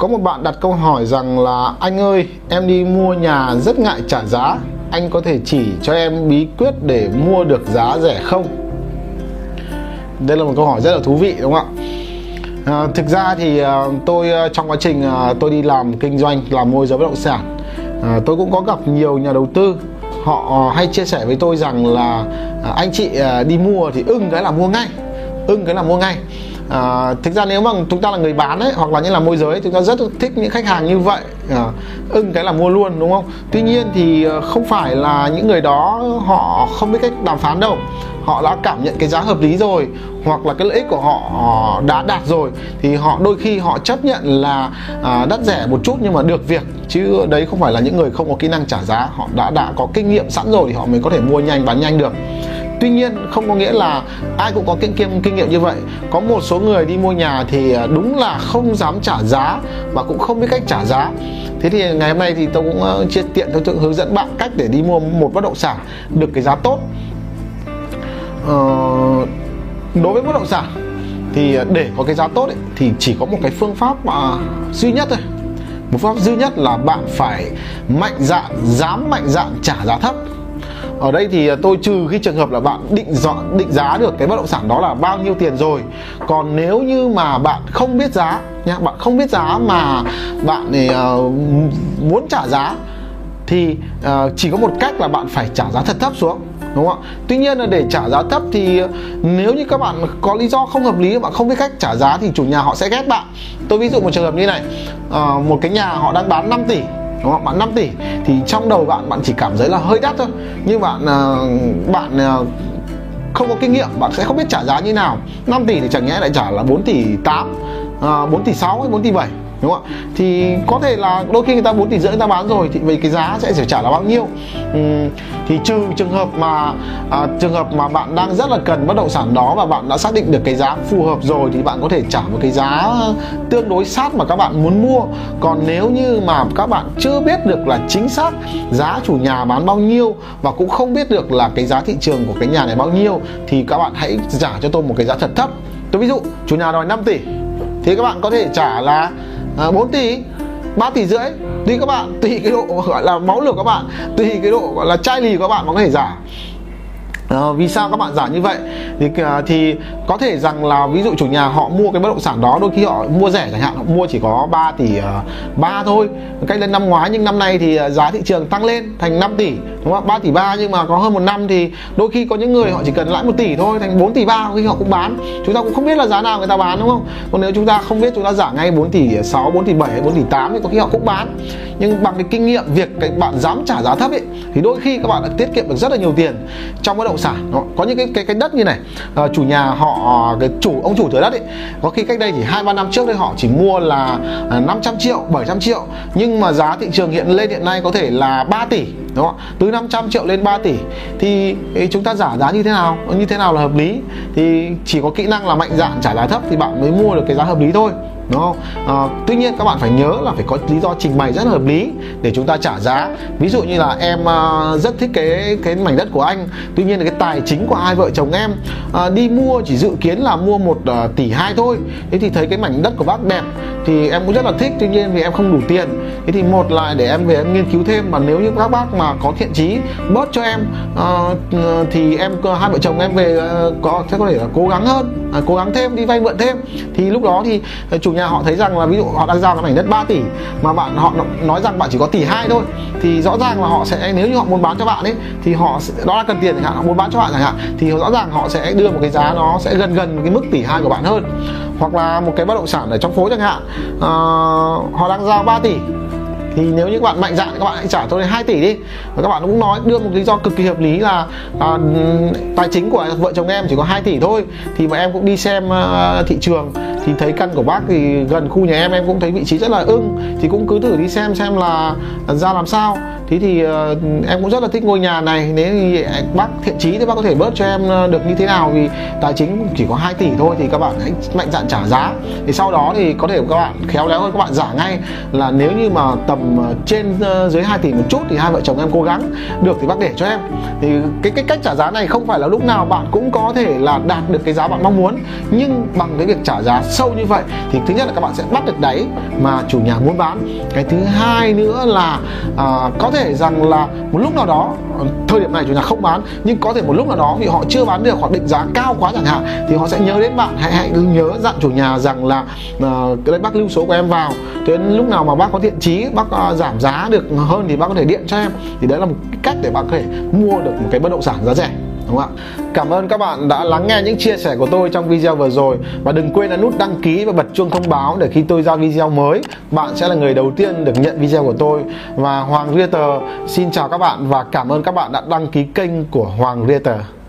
Có một bạn đặt câu hỏi rằng là anh ơi em đi mua nhà rất ngại trả giá Anh có thể chỉ cho em bí quyết để mua được giá rẻ không? Đây là một câu hỏi rất là thú vị đúng không ạ? À, thực ra thì à, tôi à, trong quá trình à, tôi đi làm kinh doanh làm môi giới bất động sản à, tôi cũng có gặp nhiều nhà đầu tư họ à, hay chia sẻ với tôi rằng là à, anh chị à, đi mua thì ưng cái là mua ngay ưng cái là mua ngay à, thực ra nếu mà chúng ta là người bán ấy hoặc là như là môi giới chúng ta rất thích những khách hàng như vậy. À, ưng cái là mua luôn đúng không? Tuy nhiên thì ờ, không phải là những người đó họ không biết cách đàm phán đâu. Họ đã cảm nhận cái giá hợp lý rồi hoặc là cái lợi ích của họ đã đạt rồi thì họ đôi khi họ chấp nhận là à, đắt rẻ một chút nhưng mà được việc. Chứ đấy không phải là những người không có kỹ năng trả giá. Họ đã đã có kinh nghiệm sẵn rồi thì họ mới có thể mua nhanh bán nhanh được tuy nhiên không có nghĩa là ai cũng có kinh nghiệm kinh nghiệm như vậy. Có một số người đi mua nhà thì à, đúng là không dám trả giá và cũng không biết cách trả giá. Thế thì ngày hôm nay thì tôi cũng à, chia tiện tôi hướng dẫn bạn cách để đi mua một bất động sản được cái giá tốt. Ờ, đối với bất động sản thì à, để có cái giá tốt ấy, thì chỉ có một cái phương pháp mà duy nhất thôi. Một phương pháp duy nhất là bạn phải mạnh dạn dám mạnh dạn trả giá thấp ở đây thì à, tôi trừ khi trường hợp là bạn định dọn định giá được cái bất động sản đó là bao nhiêu tiền rồi. Còn nếu như mà bạn không biết giá nha bạn không biết giá mà bạn thì uh, muốn trả giá thì uh, chỉ có một cách là bạn phải trả giá thật thấp xuống đúng không ạ? Tuy nhiên là để trả giá thấp thì nếu như các bạn có lý do không hợp lý bạn không biết cách trả giá thì chủ nhà họ sẽ ghét bạn. Tôi ví dụ một trường hợp như này à, một cái nhà họ đang bán 5 tỷ đúng không bạn 5 tỷ thì trong đầu bạn bạn chỉ cảm thấy là hơi đắt thôi. Nhưng bạn à, bạn à, không có kinh nghiệm, bạn sẽ không biết trả giá như nào. 5 tỷ thì chẳng nhẽ lại trả là 4 tỷ 8 4 à, tỷ 6 hay 4 tỷ 7 đúng không ạ? Thì có thể là đôi khi người ta 4 tỷ rưỡi người ta bán rồi thì về cái giá sẽ phải trả là bao nhiêu? Uhm, thì trừ trường hợp mà à, trường hợp mà bạn đang rất là cần bất động sản đó và bạn đã xác định được cái giá phù hợp rồi thì bạn có thể trả một cái giá tương đối sát mà các bạn muốn mua. Còn nếu như mà các bạn chưa biết được là chính xác giá chủ nhà bán bao nhiêu và cũng không biết được là cái giá thị trường của cái nhà này bao nhiêu thì các bạn hãy trả cho tôi một cái giá thật thấp. Tôi ví dụ chủ nhà đòi 5 tỷ thì các bạn có thể trả là à, 4 tỷ 3 tỷ rưỡi. Tùy các bạn tùy cái độ gọi là máu lửa các bạn tùy cái độ gọi là chai lì của các bạn mà có thể giả. À, vì sao các bạn giả như vậy? Thì uh, thì có thể rằng là ví dụ chủ nhà họ mua cái bất động sản đó đôi khi họ mua rẻ chẳng hạn họ mua chỉ có 3 tỷ à, ba uh, thôi. Cách lên năm ngoái nhưng năm nay thì à, giá thị trường tăng lên thành 5 tỷ đúng không 3 tỷ ba nhưng mà có hơn một năm thì đôi khi có những người họ chỉ cần lãi một tỷ thôi thành 4 tỷ ba khi họ cũng bán. Chúng ta cũng không biết là giá nào người ta bán đúng không? Còn nếu chúng ta không biết chúng ta giả ngay 4 tỷ 6 4 tỷ 7 4 tỷ 8 thì có khi họ cũng bán. Nhưng bằng cái kinh nghiệm việc cái bạn dám trả giá thấp ấy thì đôi khi các bạn đã tiết kiệm được rất là nhiều tiền trong bất động sản đó. có những cái cái cái đất như này à, chủ nhà họ ờ, cái chủ ông chủ thửa đất ấy có khi cách đây chỉ hai ba năm trước đây họ chỉ mua là ờ, 500 triệu 700 triệu. Nhưng mà giá thị trường hiện lên hiện nay có thể là 3 tỷ đúng không từ 500 triệu lên 3 tỷ. Thì chúng ta giả giá như thế nào? Như thế nào là hợp lý? Thì chỉ có kỹ năng là mạnh dạn trả giá thấp thì bạn mới mua được cái giá hợp lý thôi đúng không? À, tuy nhiên các bạn phải nhớ là phải có lý do trình bày rất hợp lý để chúng ta trả giá. Ví dụ như là em uh, rất thích cái cái mảnh đất của anh tuy nhiên là cái tài chính của hai vợ chồng em uh, đi mua chỉ dự kiến là mua một uh, tỷ hai thôi. Thế thì thấy cái mảnh đất của bác đẹp thì em cũng rất là thích tuy nhiên vì em không đủ tiền. Thế thì một là để em về em nghiên cứu thêm mà nếu như các bác mà có thiện chí bớt cho em uh, thì em hai vợ chồng em về uh, có sẽ có thể là cố gắng hơn uh, cố gắng thêm đi vay mượn thêm. Thì lúc đó thì chủ nhà họ thấy rằng là ví dụ họ đang giao cái mảnh đất 3 tỷ mà bạn họ nói rằng bạn chỉ có tỷ hai thôi thì rõ ràng là họ sẽ nếu như họ muốn bán cho bạn ấy thì họ đó là cần tiền chẳng hạn họ muốn bán cho bạn chẳng hạn thì rõ ràng họ sẽ đưa một cái giá nó sẽ gần gần cái mức tỷ hai của bạn hơn. Hoặc là một cái bất động sản ở trong phố chẳng hạn à, họ đang giao 3 tỷ thì nếu như các bạn mạnh dạn các bạn hãy trả tôi 2 tỷ đi. Và các bạn cũng nói đưa một lý do cực kỳ hợp lý là à, tài chính của vợ chồng em chỉ có 2 tỷ thôi. Thì mà em cũng đi xem à, thị trường. Thì thấy căn của bác thì gần khu nhà em em cũng thấy vị trí rất là ưng. Thì cũng cứ thử đi xem xem là ra làm sao thế thì uh, em cũng rất là thích ngôi nhà này. Nếu như bác thiện chí thì bác có thể bớt cho em ờ, được như thế nào? Vì tài chính chỉ có 2 tỷ thôi thì các bạn hãy mạnh dạn trả giá. Thì sau đó thì có thể các bạn khéo léo hơn các bạn giả ngay là nếu như mà tầm ờ, trên dưới 2 tỷ một chút thì hai vợ chồng em cố gắng được thì bác để cho em. Thì cái cái cách trả giá này không phải là lúc nào bạn cũng có thể là đạt được cái giá bạn mong muốn nhưng bằng cái việc trả giá sâu như vậy thì thứ nhất là các bạn sẽ bắt được đáy mà chủ nhà muốn bán. Cái thứ hai nữa là à, có thể thể rằng là một lúc nào đó thời điểm này chủ nhà không bán nhưng có thể một lúc nào đó vì họ chưa bán được hoặc định giá cao quá chẳng hạn thì họ sẽ nhớ đến bạn. Hãy hãy nhớ dặn chủ nhà rằng là uh, cái đấy bác lưu số của em vào. Đến lúc nào mà bác có thiện chí bác uh, giảm giá được hơn thì bác có thể điện cho em. Thì đấy là một cách để bạn có thể mua được một cái bất động sản giá rẻ đúng không ạ? Cảm ơn các bạn đã lắng nghe những chia sẻ của tôi trong video vừa rồi. Và đừng quên ấn nút đăng ký và bật chuông thông báo để khi tôi ra video mới, bạn sẽ là người đầu tiên được nhận video của tôi. Và Hoàng Realtor xin chào các bạn và cảm ơn các bạn đã đăng ký kênh của Hoàng Realtor